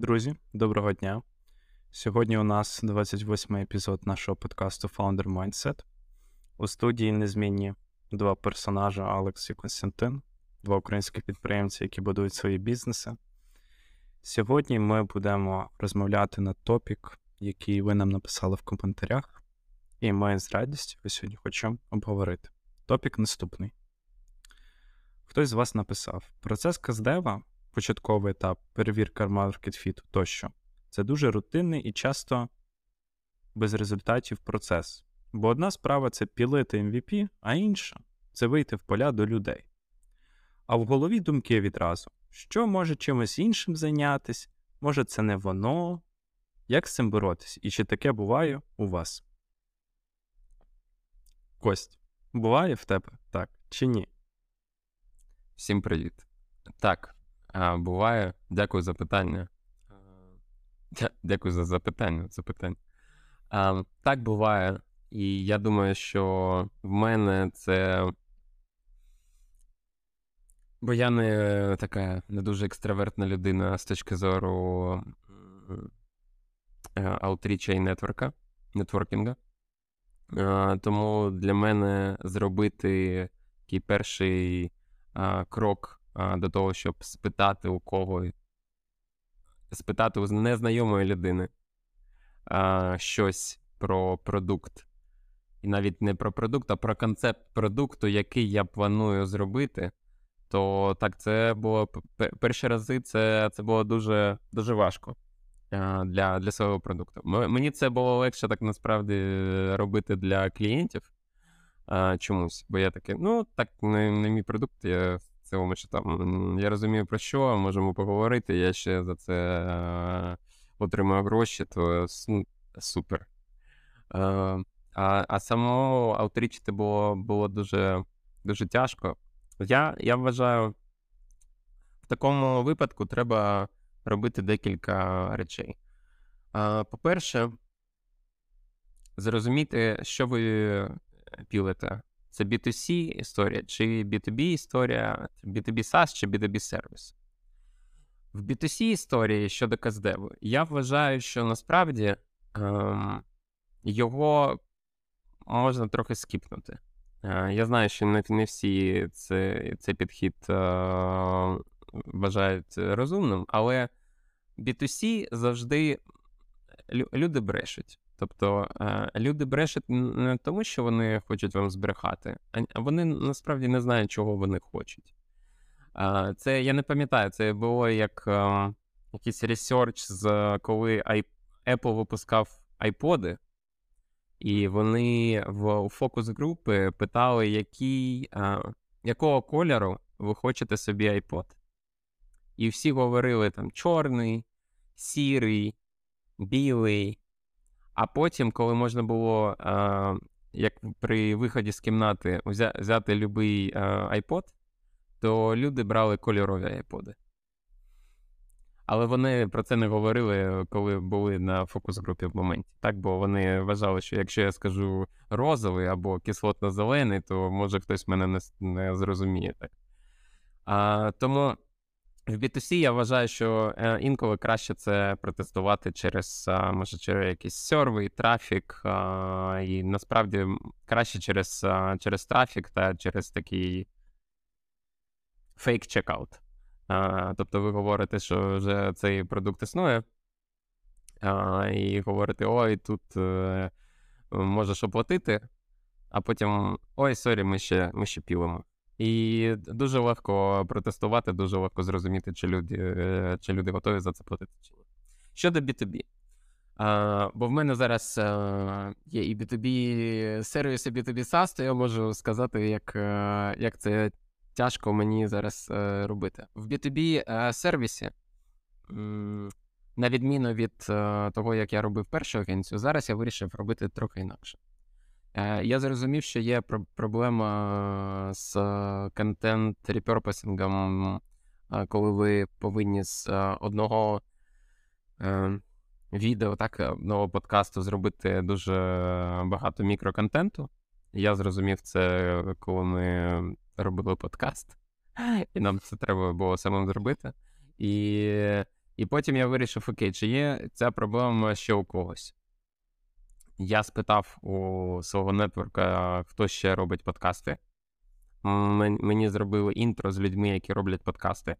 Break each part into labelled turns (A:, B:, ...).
A: Друзі, доброго дня. Сьогодні у нас 28 й епізод нашого подкасту Founder Mindset. У студії незмінні два персонажі Алекс і Константин, два українські підприємці, які будують свої бізнеси. Сьогодні ми будемо розмовляти на топік, який ви нам написали в коментарях, і ми з радістю сьогодні хочемо обговорити. Топік наступний. Хтось з вас написав: процес каздева початковий етап, перевірка маркетфіту тощо. Це дуже рутинний і часто без результатів процес. Бо одна справа це пілити MVP, а інша це вийти в поля до людей. А в голові думки відразу, що може чимось іншим зайнятися, може це не воно. Як з цим боротись? І чи таке буває у вас? Кость, буває в тебе так чи ні?
B: Всім привіт. Так, а, Буває. Дякую за питання. Дякую за запитання. запитання. А, Так буває. І я думаю, що в мене це. Бо я не така не дуже екстравертна людина з точки зору аутріча і нетворка, нетворкінга. Тому для мене зробити такий перший крок до того, щоб спитати у кого, спитати у незнайомої людини щось про продукт. І навіть не про продукт, а про концепт продукту, який я планую зробити. То так, це було перші рази це це було дуже дуже важко для для свого продукту. Мені це було легше так насправді робити для клієнтів чомусь. Бо я такий, ну так, не, не мій продукт, я цілому, що там я розумію про що, можемо поговорити. Я ще за це е, гроші, то ну, супер. Е, а а само ауторічити було було дуже дуже тяжко. Я, Я вважаю, в такому випадку треба робити декілька речей. Е, по-перше, зрозуміти, що ви пілите. Це B2C історія, чи B2B історія, B2B SaaS чи B2B сервіс. В B2C історії щодо каздеву, я вважаю, що насправді ем, його можна трохи скіпнути. Е, я знаю, що не, не всі це, цей підхід е, вважають розумним, але B2C завжди люди брешуть. Тобто е, люди брешуть не тому, що вони хочуть вам збрехати, а вони насправді не знають, чого вони хочуть. Це я не пам'ятаю, це було як ем, якийсь ресерч, з коли Apple випускав айподи, і вони в фокус групи питали, який, якого кольору ви хочете собі iPod. І всі говорили там чорний, сірий, білий. А потім, коли можна було, е, як при виході з кімнати, взяти будь-який iPod, то люди брали кольорові iPod. Але вони про це не говорили, коли були на фокус-групі в моменті. Так, бо вони вважали, що якщо я скажу розовий або кислотно-зелений, то може хтось мене не, не зрозуміє так. А, Тому в B2C я вважаю, що е, інколи краще це протестувати через може через якийсь сервер, трафік, і насправді краще через через трафік та через такий fake checkout. Тобто ви говорите, що вже цей продукт існує, і говорите, ой, тут е, можеш оплатити, а потім ой, sorry, ми ще ми ще пілимо. І дуже легко протестувати, дуже легко зрозуміти, чи люди е, чи люди готові за це платити чи ні. Щодо B2B. А, Бо в мене зараз а, є і B2B сервіс, і B2B SaaS, то я можу сказати, як е, як це тяжко мені зараз а, е, робити. В B2B сервісі, на відміну від того, як я робив першу агенцію, зараз я вирішив робити трохи інакше. Е, я зрозумів, що є проблема з контент реперпосингом, коли ви повинні з е, одного е, відео, так, одного подкасту зробити дуже багато мікроконтенту. Я зрозумів це, коли ми робили подкаст, і нам це треба було самим зробити. І І потім я вирішив: окей, чи є ця проблема ще у когось. Я спитав у свого нетворка, хто ще робить подкасти. Мені зробили інтро з людьми, які роблять подкасти.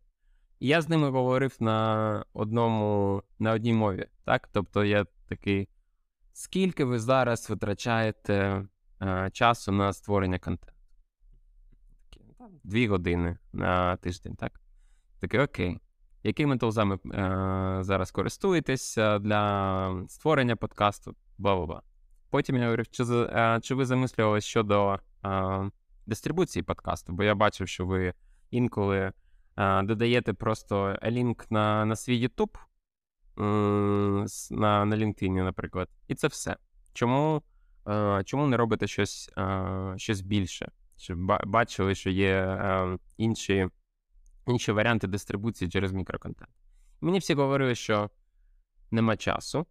B: І я з ними говорив на одному, на одній мові. Так? Тобто я такий, скільки ви зараз витрачаєте е, часу на створення контенту? Дві години на тиждень, так? Такий, окей. Якими тулзами е, зараз користуєтесь для створення подкасту? Бла-бла-бла. Потім я говорив, чи, е, чи ви замислювали щодо е, дистрибуції подкасту? Бо я бачив, що ви інколи е, додаєте просто лінк на на свій YouTube на на LinkedIn, наприклад. І це все. Чому е, чому не робите щось щось більше? Щоб бачили, що є інші інші варіанти дистрибуції через мікроконтент. Мені всі говорили, що нема часу,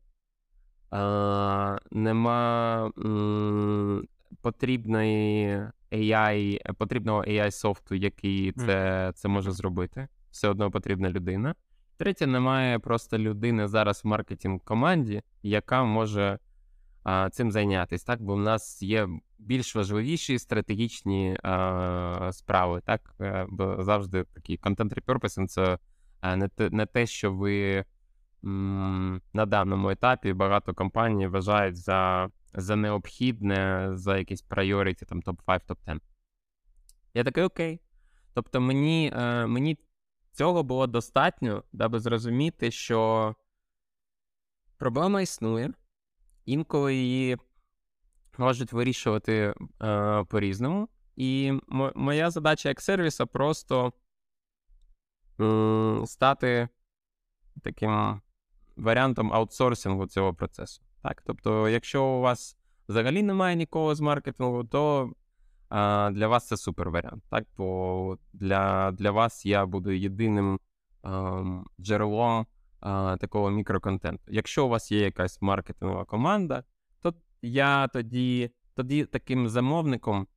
B: нема м, потрібної AI, потрібного AI софту, який це, це може зробити. Все одно потрібна людина. Третє, немає просто людини зараз в маркетинг команді, яка може а, цим зайнятися. Так, бо в нас є більш важливіші стратегічні а, справи. Так, е, бо завжди такий контент repurposing — це не те, не те, що ви на даному етапі багато компаній вважають за за необхідне, за якісь прайоріті, там топ-5, топ-10. Я такий окей. Тобто, мені, е, мені цього було достатньо, даби зрозуміти, що проблема існує, інколи її можуть вирішувати е, по-різному. І моя задача як сервіса просто м- стати таким варіантом аутсорсингу цього процесу. Так? Тобто, якщо у вас взагалі немає нікого з маркетингу, то а, для вас це супер варіант. Так? Бо для для вас я буду єдиним а, джерелом а, такого мікроконтенту. Якщо у вас є якась маркетингова команда, то я тоді тоді таким замовником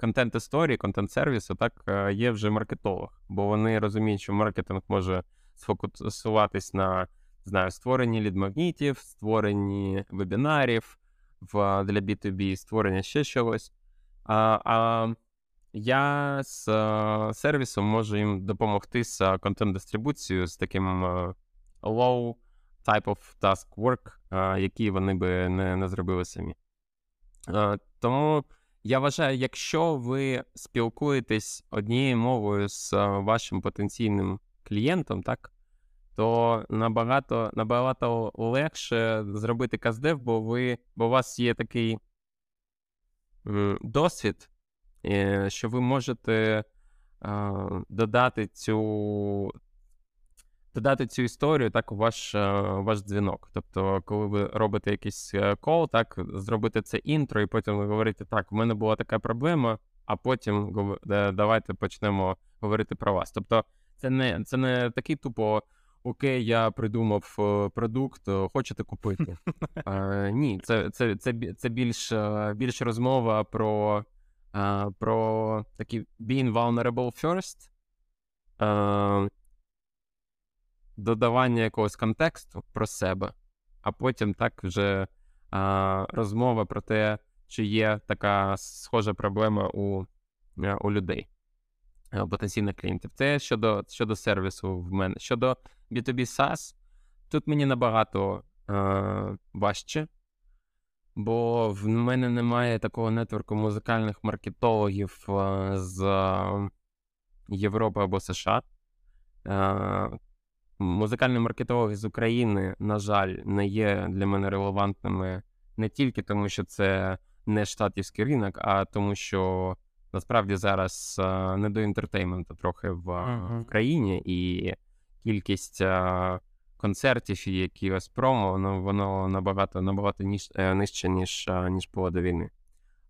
B: контент історії, контент-сервісу, так є вже маркетолог, бо вони розуміють, що маркетинг може сфокусуватись на знаю, створенні лідмагнітів, створенні вебінарів в, для B2B, створення ще чогось. А а я з а, сервісом можу їм допомогти з контент-дистрибуцією, з таким а, low type of task work, який вони би не, не зробили самі. Тому я вважаю, якщо ви спілкуєтесь однією мовою з вашим потенційним клієнтом, так, то набагато набагато легше зробити каздев, бо ви, бо у вас є такий досвід, е, що ви можете додати цю додати цю історію так у ваш е, ваш дзвінок. Тобто, коли ви робите якийсь е, кол, так, зробити це інтро, і потім ви говорите, так, в мене була така проблема, а потім давайте почнемо говорити про вас. Тобто, це не це не такий тупо окей, я придумав е, продукт, е, хочете купити. А, Ні, це це, це, це більш е, більш розмова про про такий being vulnerable first, а, додавання якогось контексту про себе, а потім так вже а, розмова про те, чи є така схожа проблема у, у людей. Потенційних клієнтів. Це щодо щодо сервісу в мене. Щодо B2B SaaS, тут мені набагато е, важче, бо в мене немає такого нетворку музикальних маркетологів е, з Європи або США. Е, Музикальні маркетологи з України, на жаль, не є для мене релевантними не тільки тому, що це не штатівський ринок, а тому, що насправді зараз е, не до інтертейменту трохи в, uh-huh. в країні і кількість а, концертів і якихось промо, воно воно набагато набагато ніж, е, нижче, ніж ніж було до війни.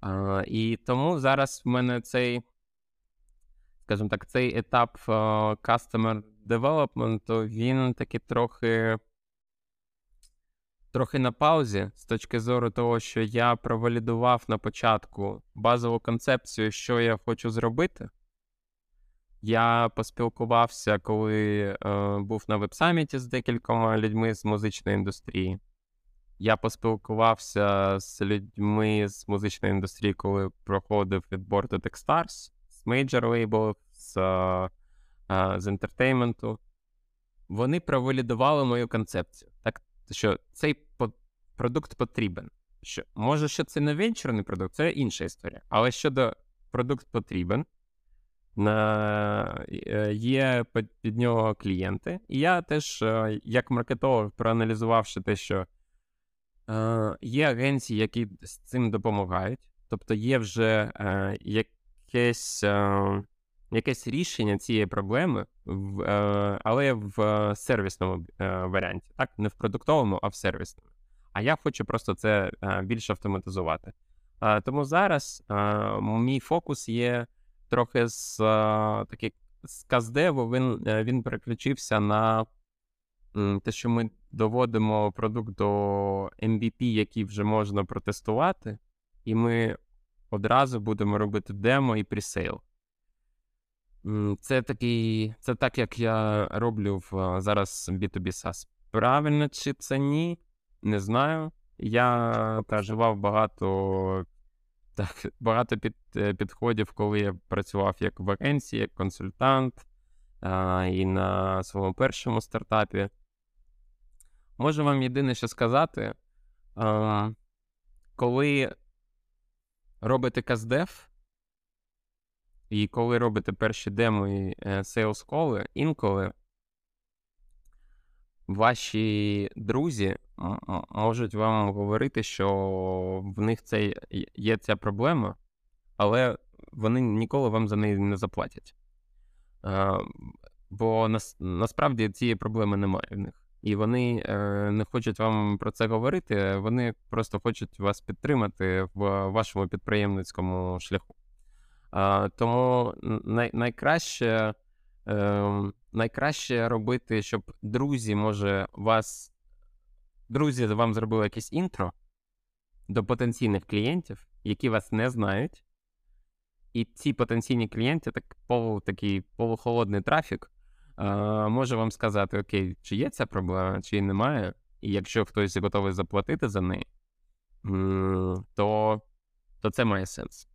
B: А, І тому зараз в мене цей, скажімо так, цей етап customer development, він таки трохи. Трохи на паузі з точки зору того, що я провалідував на початку базову концепцію, що я хочу зробити. Я поспілкувався, коли е, був на веб-саміті з декількома людьми з музичної індустрії. Я поспілкувався з людьми з музичної індустрії, коли проходив відбор до Techstars, з мейджор лейблів, з, е, е, з ентертейменту. Вони провалідували мою концепцію. Так, що цей продукт потрібен. Що, Може, що це не венчурний продукт, це інша історія. Але щодо продукт потрібен, на, е, є під нього клієнти. І я теж, е, як маркетолог, проаналізувавши те, що е, є агенції, які з цим допомагають. Тобто є вже якесь якесь рішення цієї проблеми, але в сервісному варіанті, так? Не в продуктовому, а в сервісному. А я хочу просто це більше автоматизувати. Тому зараз мій фокус є трохи з таких з кастдеву. Він е, він переключився на те, що ми доводимо продукт до MVP, який вже можна протестувати, і ми одразу будемо робити демо і presale. Це такий, це так, як я роблю в зараз B2B SaaS. Правильно чи це ні? Не знаю. Я проживав багато так, багато під, е, підходів, коли я працював як в агенції, як консультант а, і на своєму першому стартапі. Можу вам єдине що сказати, а, коли робите кастдев, і коли робите перші демо і sales коли інколи ваші друзі можуть вам говорити, що в них це є ця проблема, але вони ніколи вам за неї не заплатять. Бо насправді цієї проблеми немає в них. І вони е, не хочуть вам про це говорити, вони просто хочуть вас підтримати в вашому підприємницькому шляху. Тому найкраще ем, найкраще робити, щоб друзі, може, вас. Друзі вам зробили якесь інтро до потенційних клієнтів, які вас не знають. І ці потенційні клієнти, так полу, такий полухолодний трафік, е, може вам сказати: Окей, чи є ця проблема, чи немає. І якщо хтось готовий заплатити за неї, то то це має сенс.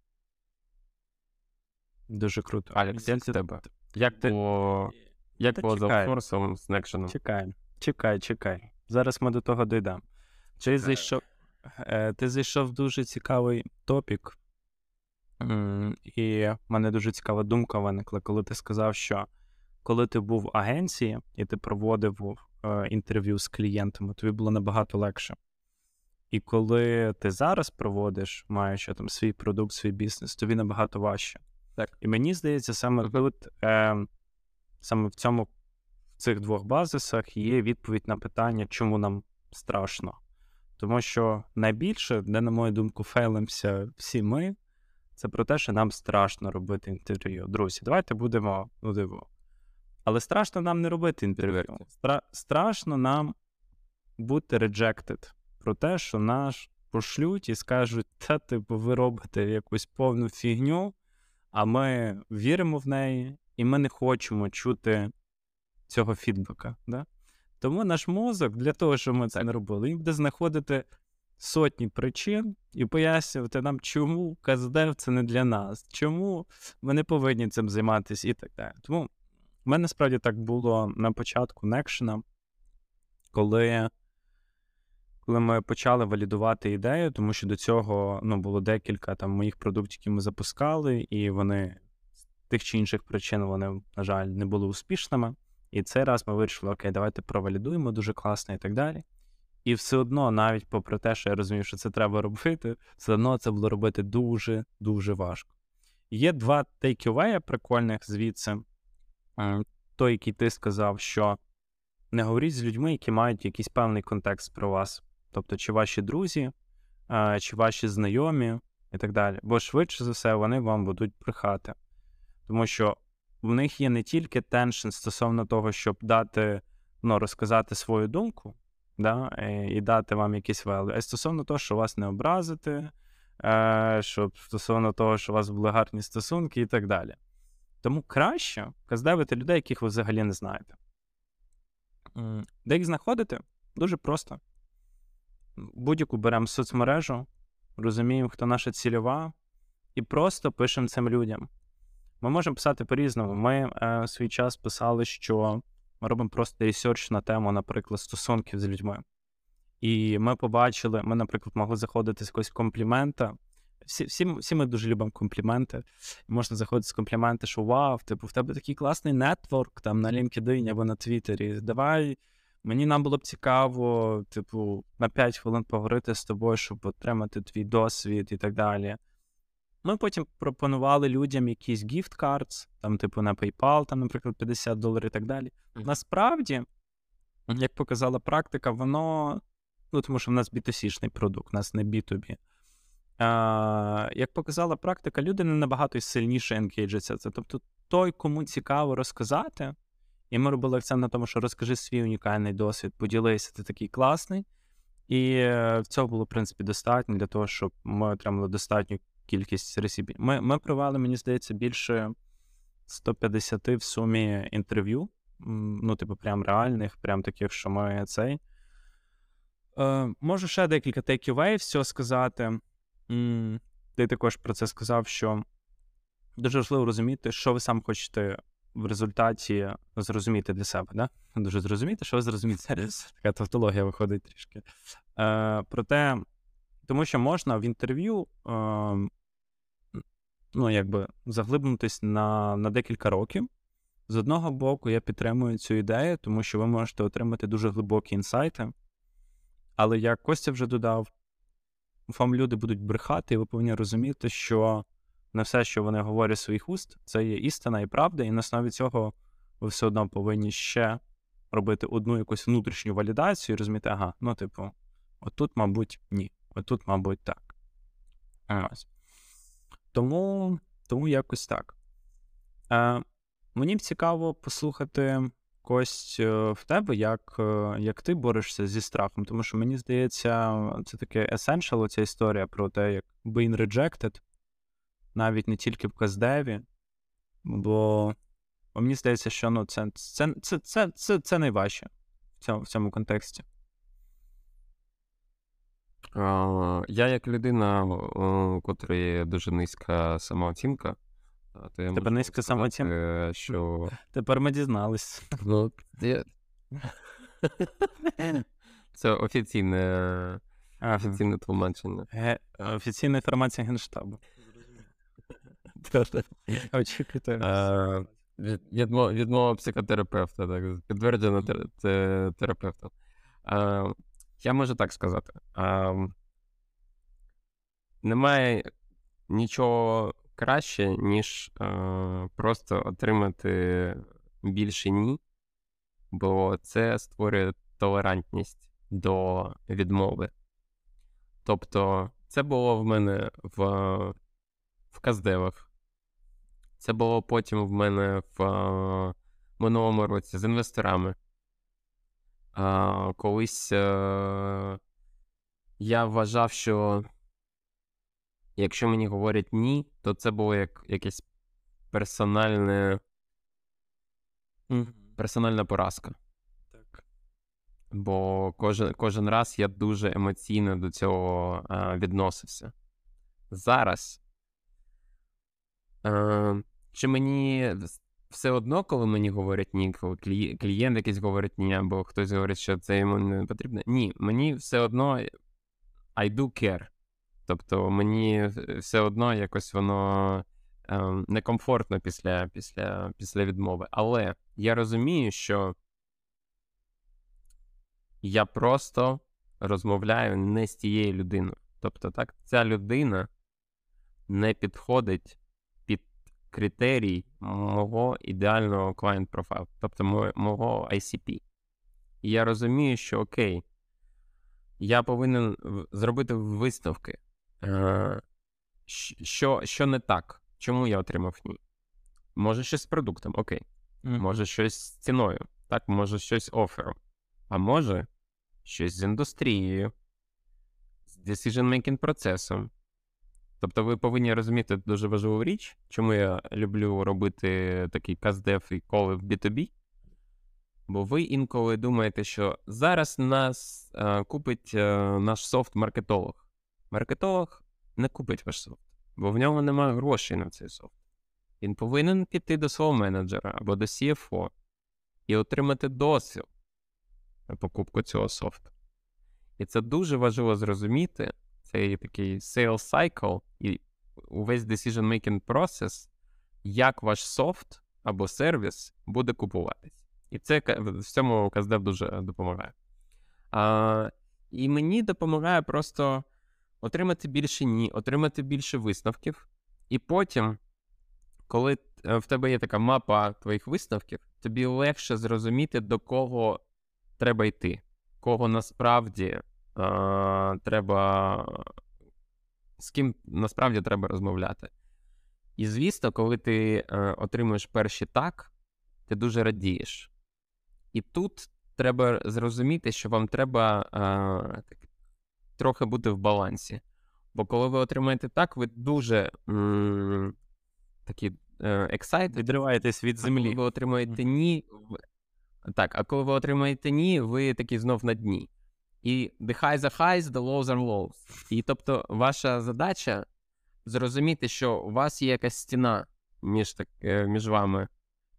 A: Дуже круто.
B: Алекс, як тебе? Як ти... було як Та було з аутсорсом з Некшеном?
A: Чекай, чекай, чекай. Зараз ми до того дійдемо. Ти зайшов е, ти зайшов в дуже цікавий топік, і в мене дуже цікава думка виникла, коли ти сказав, що коли ти був в агенції і ти проводив е, інтерв'ю з клієнтами, тобі було набагато легше. І коли ти зараз проводиш, маючи там свій продукт, свій бізнес, тобі набагато важче.
B: Так.
A: І мені здається, саме тут. Е, саме в цьому в цих двох базисах є відповідь на питання, чому нам страшно. Тому що найбільше, де, на мою думку, фейлимося всі ми, це про те, що нам страшно робити інтерв'ю. Друзі, давайте будемо ну, диво. Але страшно нам не робити інтерв'ю. Стра- страшно нам бути rejected. Про те, що наш пошлють і скажуть, та типу, ви робите якусь повну фігню, а ми віримо в неї і ми не хочемо чути цього фідбека. Да? Тому наш мозок для того, щоб ми це не робили, він буде знаходити сотні причин і пояснювати нам, чому КЗД це не для нас, чому ми не повинні цим займатися і так далі. Тому в мене справді так було на початку Некшена, коли. Коли ми почали валідувати ідею, тому що до цього ну, було декілька там моїх продуктів, які ми запускали, і вони з тих чи інших причин вони, на жаль, не були успішними. І цей раз ми вирішили, окей, давайте провалідуємо, дуже класно і так далі. І все одно, навіть попри те, що я розумію, що це треба робити, все одно це було робити дуже-дуже важко. Є два тейківея прикольних звідси. Той, який ти сказав, що не говоріть з людьми, які мають якийсь певний контекст про вас. Тобто, чи ваші друзі, чи ваші знайомі і так далі. Бо швидше за все, вони вам будуть брехати. Тому що в них є не тільки теншн стосовно того, щоб дати, ну, розказати свою думку, да, е, і дати вам якісь вели, а й стосовно того, що вас не образити, е, щоб стосовно того, що у вас були гарні стосунки і так далі. Тому краще каздевити людей, яких ви взагалі не знаєте. Де їх знаходити? Дуже просто. Будь-яку беремо соцмережу, розуміємо, хто наша цільова, і просто пишемо цим людям. Ми можемо писати по-різному. Ми е, в свій час писали, що ми робимо просто ресерч на тему, наприклад, стосунків з людьми. І ми побачили, ми, наприклад, могли заходити з якогось комплімента. Всі всі, всі ми дуже любимо компліменти. Можна заходити з компліменти, що вау, типу, в тебе такий класний нетворк там на LinkedIn або на Твіттері. Давай, мені нам було б цікаво, типу, на 5 хвилин поговорити з тобою, щоб отримати твій досвід і так далі. Ми потім пропонували людям якісь gift cards, там, типу, на PayPal, там, наприклад, 50 доларів і так далі. Насправді, як показала практика, воно. Ну, тому що в нас B2C-шний продукт, у нас не B2B. А, Як показала практика, люди не набагато сильніше енгейджаться. Тобто той, кому цікаво розказати, і ми робили акцент на тому, що розкажи свій унікальний досвід, поділися, ти такий класний. І цього було, в принципі, достатньо для того, щоб ми отримали достатню кількість ресібів. Ми ми провели, мені здається, більше 150 в сумі інтерв'ю. Ну, типу, прям реальних, прям таких, що ми цей. Е, Можу ще декілька take-away всього сказати. Ти також про це сказав, що дуже важливо розуміти, що ви сам хочете в результаті зрозуміти для себе. Да? Дуже зрозуміти, що ви зрозумієте. Така тавтологія виходить трішки. Е, Проте, тому що можна в інтерв'ю е, ну, якби заглибнутись на, на декілька років. З одного боку, я підтримую цю ідею, тому що ви можете отримати дуже глибокі інсайти. Але як Костя вже додав, вам люди будуть брехати, і ви повинні розуміти, що не все, що вони говорять своїх уст, це є істина і правда, і на основі цього ви все одно повинні ще робити одну якусь внутрішню валідацію і розуміти, ага, ну, типу, отут, мабуть, ні, отут, мабуть, так. Ось. Тому тому якось так. Е, Мені б цікаво послухати Кость е, в тебе, як е, як ти борешся зі страхом. Тому що мені здається, це таке essential, ця історія про те, як being rejected, навіть не тільки в Каздеві. Бо мені здається, що ну, це це, це, це, це, це найважче в цьому, в цьому контексті.
B: Я, як людина, у котрої дуже низька самооцінка,
A: то я Тебе низька самооцінка?
B: що...
A: Тепер ми дізнались.
B: Ну, я... Це офіційне офіційне тлумачення.
A: Офіційна інформація Генштабу. Очікуйте.
B: Відмова, психотерапевта, так, підтверджена терапевтом. Я можу так сказати. Немає нічого краще, ніж просто отримати більше ні, бо це створює толерантність до відмови. Тобто, це було в мене в в Каздевах. Це було потім в мене в а, минулому році з інвесторами. А, Колись а, е, я вважав, що якщо мені говорять ні, то це було як якесь персональне. Персональна поразка.
A: Так.
B: Бо кожен кожен раз я дуже емоційно до цього а, відносився. Зараз. А, чи мені все одно, коли мені говорять ні, коли клієнт якийсь говорить ні, або хтось говорить, що це йому не потрібно. Ні, мені все одно I do care. Тобто мені все одно якось воно ем, некомфортно після, після, після відмови. Але я розумію, що я просто розмовляю не з тією людиною. Тобто, так, ця людина не підходить критерій мого ідеального client profile, тобто мого ICP. І я розумію, що окей, я повинен зробити висновки, е, що що не так, чому я отримав ні. Може, щось з продуктом, окей. Mm. Може, щось з ціною, так, може, щось з офером, а може, щось з індустрією, з decision-making процесом, Тобто ви повинні розуміти дуже важливу річ, чому я люблю робити такий каздев і коли в B2B. Бо ви інколи думаєте, що зараз нас е, купить е, наш софт-маркетолог. Маркетолог не купить ваш софт, бо в нього немає грошей на цей софт. Він повинен піти до свого менеджера або до CFO і отримати дозвіл на покупку цього софту. І це дуже важливо зрозуміти. Цей такий sales cycle і увесь decision-making процес, як ваш софт або сервіс буде купуватись. І це в цьому Каздев дуже допомагає. А, І мені допомагає просто отримати більше ні, отримати більше висновків. І потім, коли е, в тебе є така мапа твоїх висновків, тобі легше зрозуміти, до кого треба йти, кого насправді треба, з ким насправді треба розмовляти. І звісно, коли ти е, отримуєш перші так, ти дуже радієш. І тут треба зрозуміти, що вам треба так, трохи бути в балансі. Бо коли ви отримаєте так, ви дуже м- такі excited.
A: Відриваєтесь від землі.
B: А коли ви отримаєте ні. Так, а коли ви отримаєте ні, ви такі знов на дні. І the highs are highs, the lows are lows. І тобто, ваша задача зрозуміти, що у вас є якась стіна між так, е, між вами.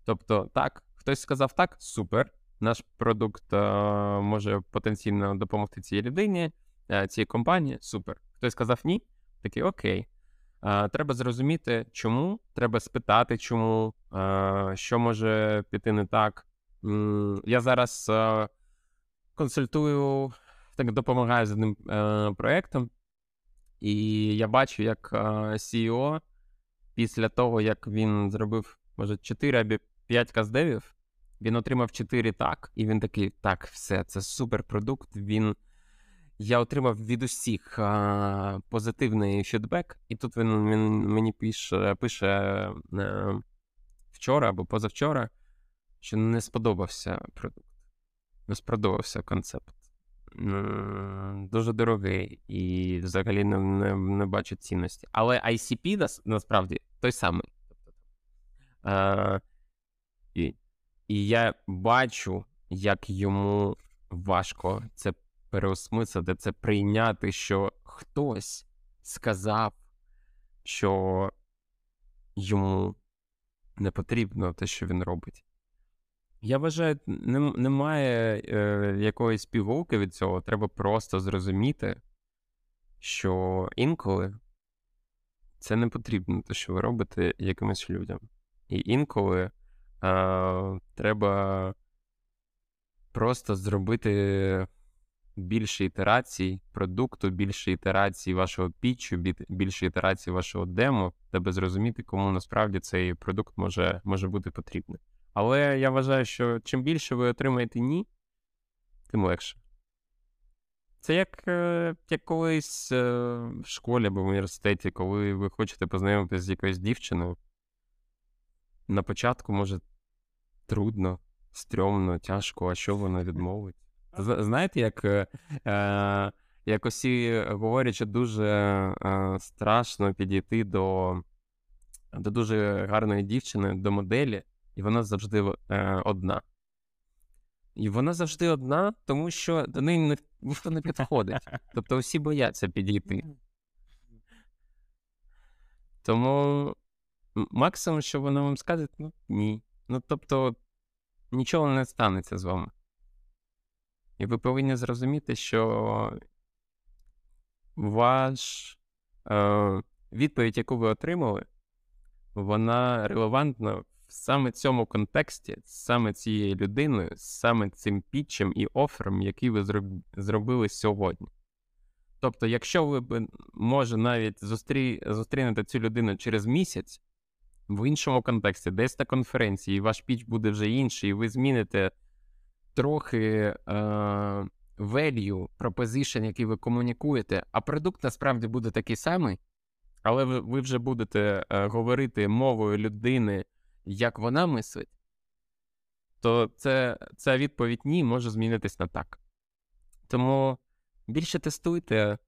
B: Тобто, так, хтось сказав так, супер наш продукт а, може потенційно допомогти цій людині, а, цій компанії. Супер. Хтось сказав ні, такий окей. А, Треба зрозуміти, чому, треба спитати, чому, що може піти не так. Я зараз консультую, так допомагаю з одним е, проєктом, і я бачу, як CEO після того, як він зробив, може, 4 або 5 каздевів, він отримав 4 так, і він такий: так, все, це супер продукт. Він. Я отримав від усіх а, позитивний фідбек, і тут він, він мені пише пише е, вчора або позавчора, що не сподобався продукт, не сподобався концепт. Дуже дорогий і взагалі не не, не бачу цінності. Але ICP насправді той самий. Е, і і я бачу, як йому важко це переосмислити, це прийняти, що хтось сказав, що йому не потрібно те, що він робить. Я вважаю, немає е, якоїсь пігулки від цього. Треба просто зрозуміти, що інколи це не потрібно, те, що ви робите якимось людям. І інколи а, Треба просто зробити більше ітерацій продукту, більше ітерацій вашого пічу, більше ітерацій вашого демо, треба зрозуміти, кому насправді цей продукт може може бути потрібний. Але я вважаю, що чим більше ви отримаєте ні, тим легше. Це як е, як колись е, в школі або в університеті, коли ви хочете познайомитися з якоюсь дівчиною. На початку може трудно, стрьомно, тяжко, а що вона відмовить? Знаєте, як е, е, як усі говорять, що дуже е, страшно підійти до до дуже гарної дівчини, до моделі, і вона завжди е, одна. І вона завжди одна, тому що до неї не, ніхто не підходить. Тобто усі бояться підійти. Тому максимум, що вона вам скаже, ну ні. Ну, тобто, нічого не станеться з вами. І ви повинні зрозуміти, що ваш е, відповідь, яку ви отримали, вона релевантна саме цьому контексті, саме цією людиною, саме цим пітчем і офером, який ви зробили сьогодні. Тобто, якщо ви може навіть зустрі... зустрінете цю людину через місяць, в іншому контексті, десь на конференції, і ваш піч буде вже інший, і ви зміните трохи е, value, proposition, який ви комунікуєте, а продукт насправді буде такий самий, але ви, ви вже будете е, говорити мовою людини, як вона мислить, то це, ця відповідь ні може змінитись на так. Тому більше тестуйте.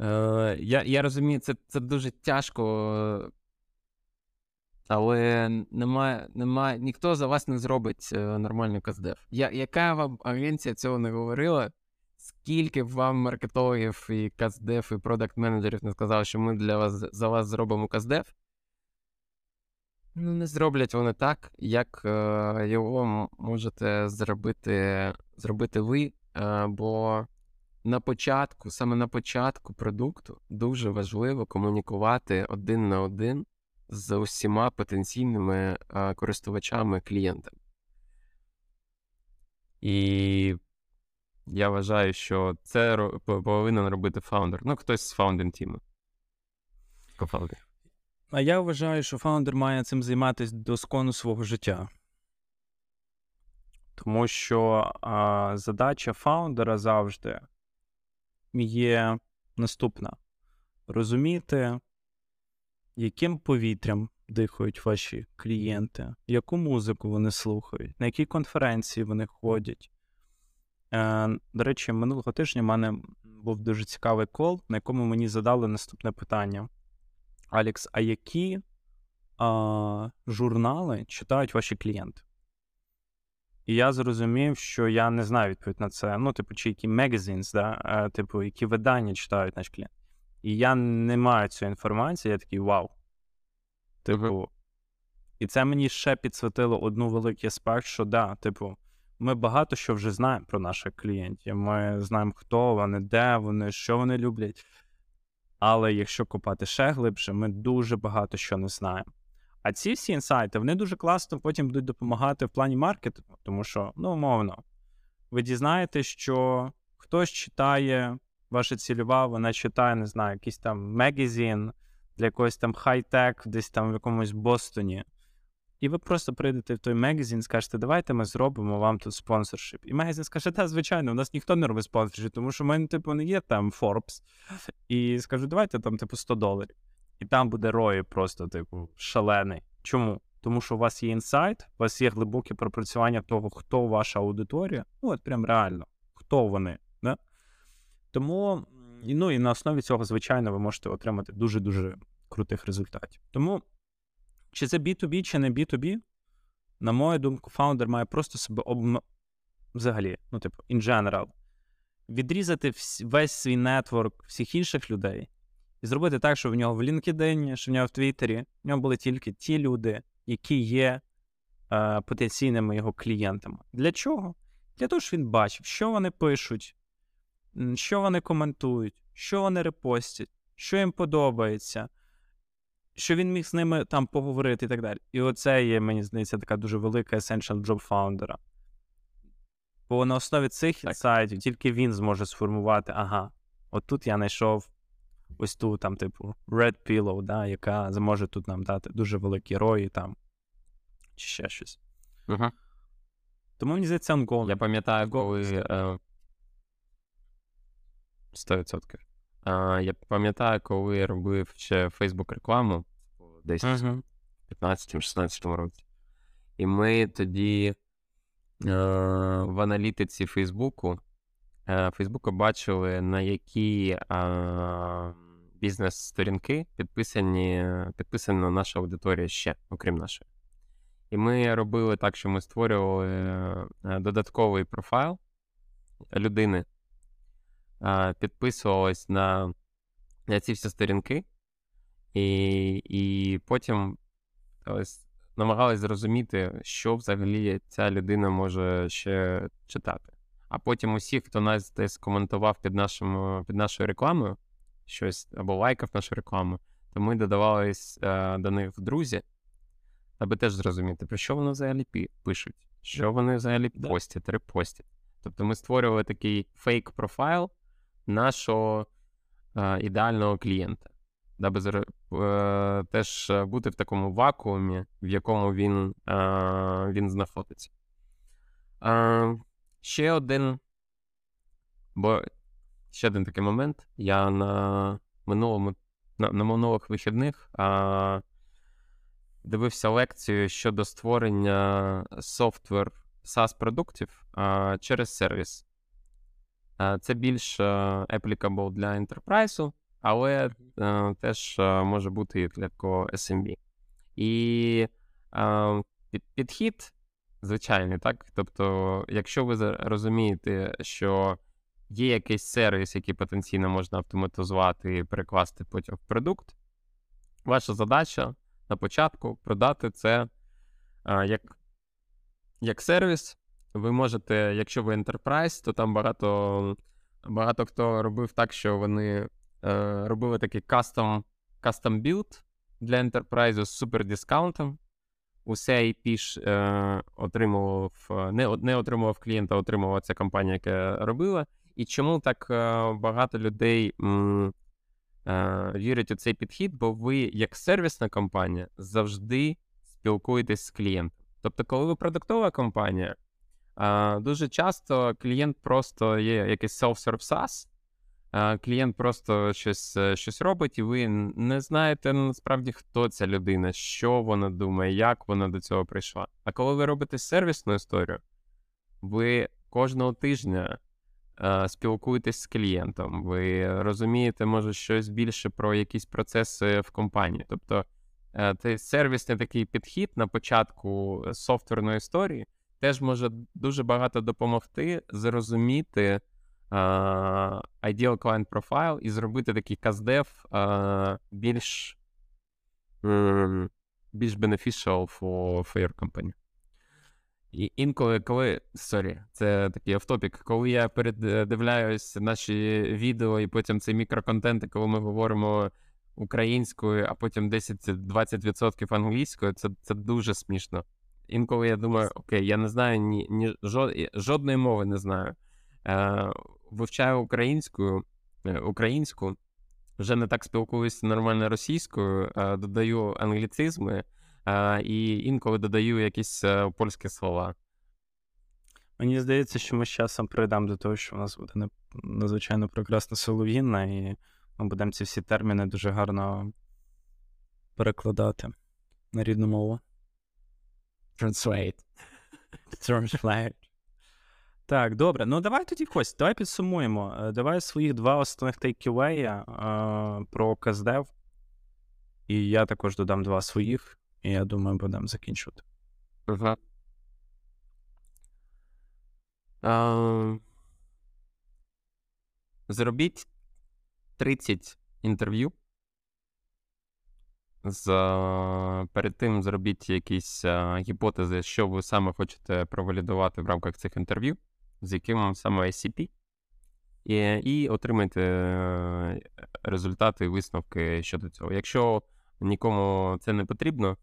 B: Е, Я я розумію, це це дуже тяжко, але немає, немає, ніхто за вас не зробить е, нормальний каздев. Я, Яка вам агенція цього не говорила? Скільки вам маркетологів і каздев, і продакт-менеджерів не сказали, що ми для вас за вас зробимо каздев? Ну, не зроблять вони так, як е, його можете зробити зробити ви. Е, бо на початку, саме на початку продукту, дуже важливо комунікувати один на один з усіма потенційними е, користувачами клієнтами. І я вважаю, що це повинен робити фаундер. Ну, хтось з founding тіму. Кофаундер.
A: А я вважаю, що фаундер має цим займатися до скону свого життя. Тому що а, задача фаундера завжди є наступна: розуміти, яким повітрям дихають ваші клієнти, яку музику вони слухають, на які конференції вони ходять. Е, До речі, минулого тижня в мене був дуже цікавий кол, на якому мені задали наступне питання. Алікс, а які а, журнали читають ваші клієнти? І я зрозумів, що я не знаю відповідь на це. Ну, типу, чи які magazines, да? типу, які видання читають наші клієнти. І я не маю цієї інформації, я такий вау. Типу, uh-huh. і це мені ще підсвітило одну великий аспект, що да, типу, ми багато що вже знаємо про наших клієнтів. Ми знаємо, хто вони, де вони, що вони люблять. Але якщо копати ще глибше, ми дуже багато що не знаємо. А ці всі інсайти вони дуже класно потім будуть допомагати в плані маркетингу, тому що, ну, умовно, ви дізнаєтесь, що хтось читає, ваша цільова, вона читає, не знаю, якийсь там магазин для якогось там хай-тек, десь там в якомусь Бостоні. І ви просто прийдете в той магазин, скажете, давайте ми зробимо вам тут спонсоршип. І магазин скаже, так, звичайно, у нас ніхто не робить спонсоршип, тому що в мене, типу, не є там Forbes. І скажу, давайте там, типу, 100 доларів. І там буде рой просто, типу, шалений. Чому? Тому що у вас є інсайт, у вас є глибоке пропрацювання того, хто ваша аудиторія. Ну, от прям реально, хто вони. Да? Тому, ну і на основі цього, звичайно, ви можете отримати дуже-дуже крутих результатів. Тому, чи це B2B, чи не B2B, на мою думку, фаундер має просто себе об... взагалі, ну, типу, in general, відрізати весь свій нетворк всіх інших людей і зробити так, щоб в нього в LinkedIn, що в нього в Твіттері, в нього були тільки ті люди, які є е, потенційними його клієнтами. Для чого? Для того, щоб він бачив, що вони пишуть, що вони коментують, що вони репостять, що їм подобається, що він міг з ними там поговорити і так далі. І оце є, мені здається, така дуже велика essential job фаундера. Бо на основі цих інсайтів тільки він зможе сформувати, ага, отут я знайшов ось ту там, типу, Red Pillow, да, яка зможе тут нам дати дуже великі рої там, чи ще щось.
B: Угу.
A: Тому мені здається, ongoing.
B: Я пам'ятаю, коли. Е... 100%. Я пам'ятаю, коли я робив ще Facebook рекламу десь uh-huh. в 15-16 році. І ми тоді е, в аналітиці Фейсбуку е, Фейсбуку бачили, на які е, бізнес-сторінки підписані, підписана наша аудиторія ще, окрім нашої. І ми робили так, що ми створювали е, додатковий профайл людини, підписувались на на ці всі сторінки, і і потім ось, намагались зрозуміти, що взагалі ця людина може ще читати. А потім усі, хто нас десь коментував під нашим, під нашою рекламою, щось або лайкав нашу рекламу, то ми додавались е, до них в друзі, аби теж зрозуміти, про що вони взагалі пишуть, що вони взагалі постять, репостять. Тобто ми створювали такий фейк-профайл нашого е, ідеального клієнта, даби е, теж бути в такому вакуумі, в якому він е, він знаходиться. Е, ще один, бо ще один такий момент. Я на минулому на, на минулих вихідних а, дивився лекцію щодо створення софтвер SaaS продуктів через сервіс. Це більш applicable для enterprise, але е, теж е, може бути і для такого SMB. І е, підхід звичайний, так? Тобто, якщо ви розумієте, що є якийсь сервіс, який потенційно можна автоматизувати і перекласти потім в продукт, ваша задача на початку продати це як як сервіс. Ви можете, якщо ви Enterprise, то там багато багато хто робив так, що вони е, робили такий custom, custom build для Enterprise з супер дискаунтом. Усе IP е, отримував, не не отримував клієнта, отримувала ця компанія, яка робила. І чому так е, багато людей м, е, вірять у цей підхід? Бо ви, як сервісна компанія, завжди спілкуєтесь з клієнтом. Тобто, коли ви продуктова компанія, дуже часто клієнт просто є якийсь self-serve SaaS, клієнт просто щось щось робить, і ви не знаєте насправді, хто ця людина, що вона думає, як вона до цього прийшла. А коли ви робите сервісну історію, ви кожного тижня е, спілкуєтесь з клієнтом, ви розумієте, може, щось більше про якісь процеси в компанії. Тобто е, цей сервісний такий підхід на початку софтверної історії теж може дуже багато допомогти зрозуміти. Ideal Client Profile і зробити такий каздев більш більш beneficial for, for your company. І інколи, коли. Sorry, це такий off-topic. Коли я передивляюсь наші відео і потім цей мікроконтент, коли ми говоримо українською, а потім 10-20% англійською, це це дуже смішно. Інколи я думаю, okay, я не знаю ні, ні жодної мови не знаю. Е, Вивчаю українською, е, українську, вже не так спілкуюся нормально російською, е, додаю англіцизми і інколи додаю якісь польські слова.
A: Мені здається, що ми з часом прийдемо до того, що у нас буде надзвичайно прекрасна солов'їнна, і ми будемо ці всі терміни дуже гарно перекладати на рідну мову.
B: Translate.
A: Translate. Так, добре. Ну давай тоді Кость, давай підсумуємо. Е, давай своїх два основних тейківея е, про Каздев. І я також додам два своїх, і я думаю, будемо закінчувати.
B: Ага. Uh, зробіть 30 інтерв'ю. З, Перед тим зробіть якісь а, гіпотези, що ви саме хочете провалідувати в рамках цих інтерв'ю з яким саме ICP, і і отримайте е, результати і висновки щодо цього. Якщо нікому це не потрібно,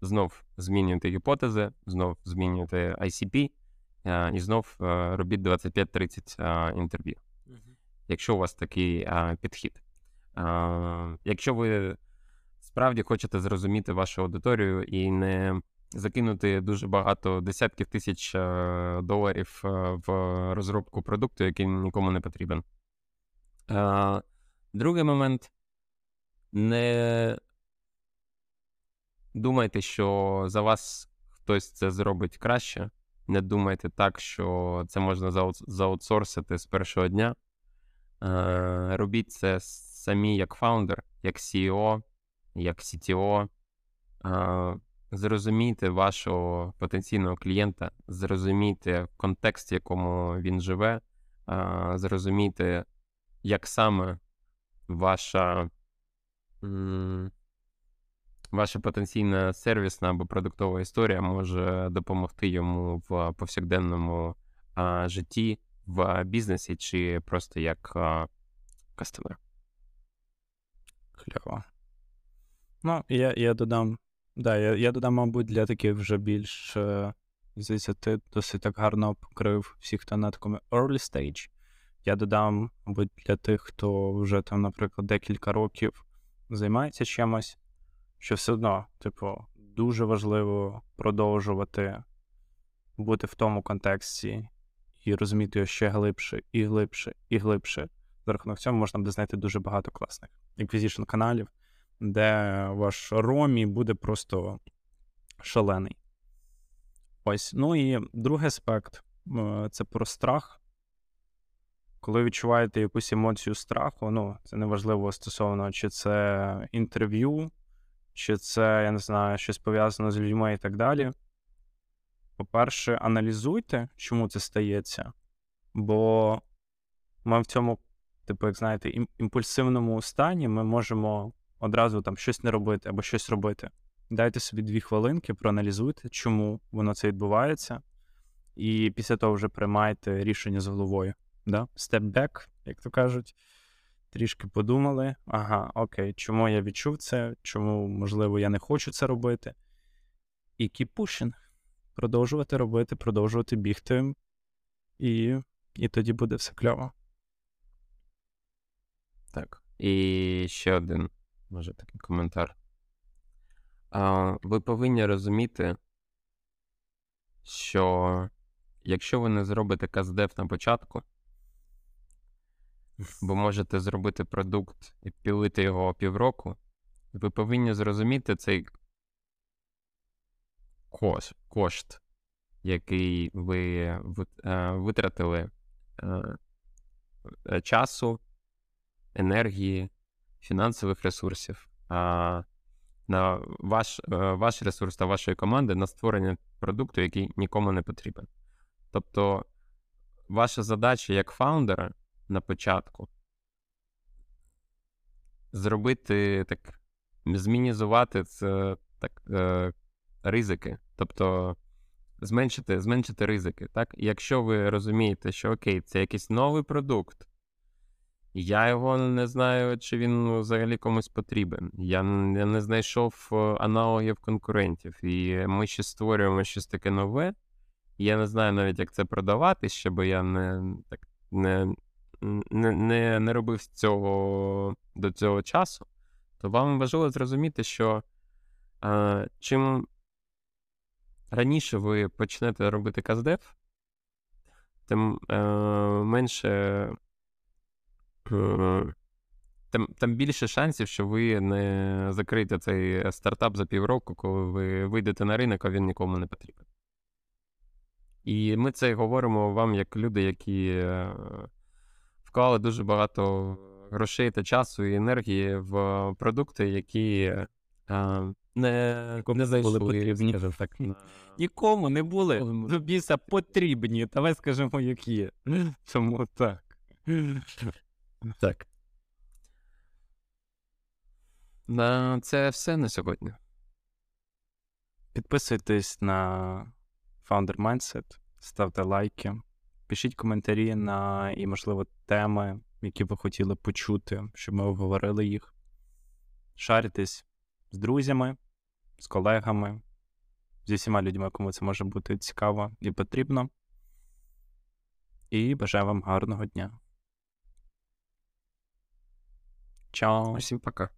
B: знов змінюйте гіпотези, знов змінюйте ICP е, і знов е, робіть 25-30 інтерв'ю. Якщо у вас такий підхід. Якщо ви справді хочете зрозуміти вашу аудиторію і не закинути дуже багато десятків тисяч е, доларів е, в розробку продукту, який нікому не потрібен. Е, другий момент. Не думайте, що за вас хтось це зробить краще. Не думайте так, що це можна заутсорсити з першого дня. Робіть це самі як фаундер, як CEO, як CTO зрозуміти вашого потенційного клієнта, зрозуміти контекст, в якому він живе, зрозуміти, як саме ваша ваша потенційна сервісна або продуктова історія може допомогти йому в повсякденному житті, в бізнесі чи просто як кастомер.
A: Кльово. Ну, я я додам Да, я я додам, мабуть, для таких вже більш е, здається, ти досить так гарно покрив всіх, хто на такому early stage. Я додам, мабуть, для тих, хто вже там, наприклад, декілька років займається чимось, що все одно, типу, дуже важливо продовжувати бути в тому контексті і розуміти його ще глибше, і глибше, і глибше. За рахунок цього можна буде знайти дуже багато класних acquisition каналів де ваш ромі буде просто шалений. Ось. Ну і другий аспект це про страх. коли відчуваєте якусь емоцію страху, ну, це неважливо стосовно, чи це інтерв'ю, чи це, я не знаю, щось пов'язане з людьми і так далі. По-перше, аналізуйте, чому це стається, бо ми в цьому, типу, як знаєте, імпульсивному стані ми можемо одразу там щось не робити або щось робити. Дайте собі дві хвилинки, проаналізуйте, чому воно це відбувається, і після того вже приймайте рішення з головою. Да? Step back, як то кажуть. Трішки подумали, ага, окей, чому я відчув це, чому, можливо, я не хочу це робити. І keep pushing. Продовжувати робити, продовжувати бігти, і і тоді буде все кльово.
B: Так. І ще один, може, такий коментар. А, Ви повинні розуміти, що якщо ви не зробите каздев на початку, бо можете зробити продукт і пілити його півроку, ви повинні зрозуміти цей кошт, який ви е, витратили е, е, часу, енергії, фінансових ресурсів. На ваш ваш ресурс та вашої команди на створення продукту, який нікому не потрібен. Тобто, ваша задача як фаундера на початку зробити так, змінізувати це так, е, ризики, тобто зменшити зменшити ризики. Так? Якщо ви розумієте, що окей, це якийсь новий продукт, я його не знаю, чи він взагалі комусь потрібен. Я, не знайшов е, аналогів конкурентів, і ми ще створюємо щось таке нове. Я не знаю навіть, як це продавати, ще бо я не так не не, не, не робив цього до цього часу, то вам важливо зрозуміти, що е, чим раніше ви почнете робити каздев, тим е, менше. Е, Тим, тим більше шансів, що ви не закриєте цей стартап за півроку, коли ви вийдете на ринок, а він нікому не потрібен. І ми це говоримо вам як люди, які е, вклали дуже багато грошей та часу і енергії в продукти, які а, е, не не зайшли, потрібні. так. Нікому не були до біса потрібні. Давай скажемо, які. Тому так. Так. На Це все на сьогодні.
A: Підписуйтесь на Founder Mindset, ставте лайки. Пишіть коментарі на і, можливо, теми, які ви хотіли почути, щоб ми обговорили їх. Шаритесь з друзями, з колегами, зі всіма людьми, кому це може бути цікаво і потрібно. І бажаю вам гарного дня. Чао.
B: Всім пока.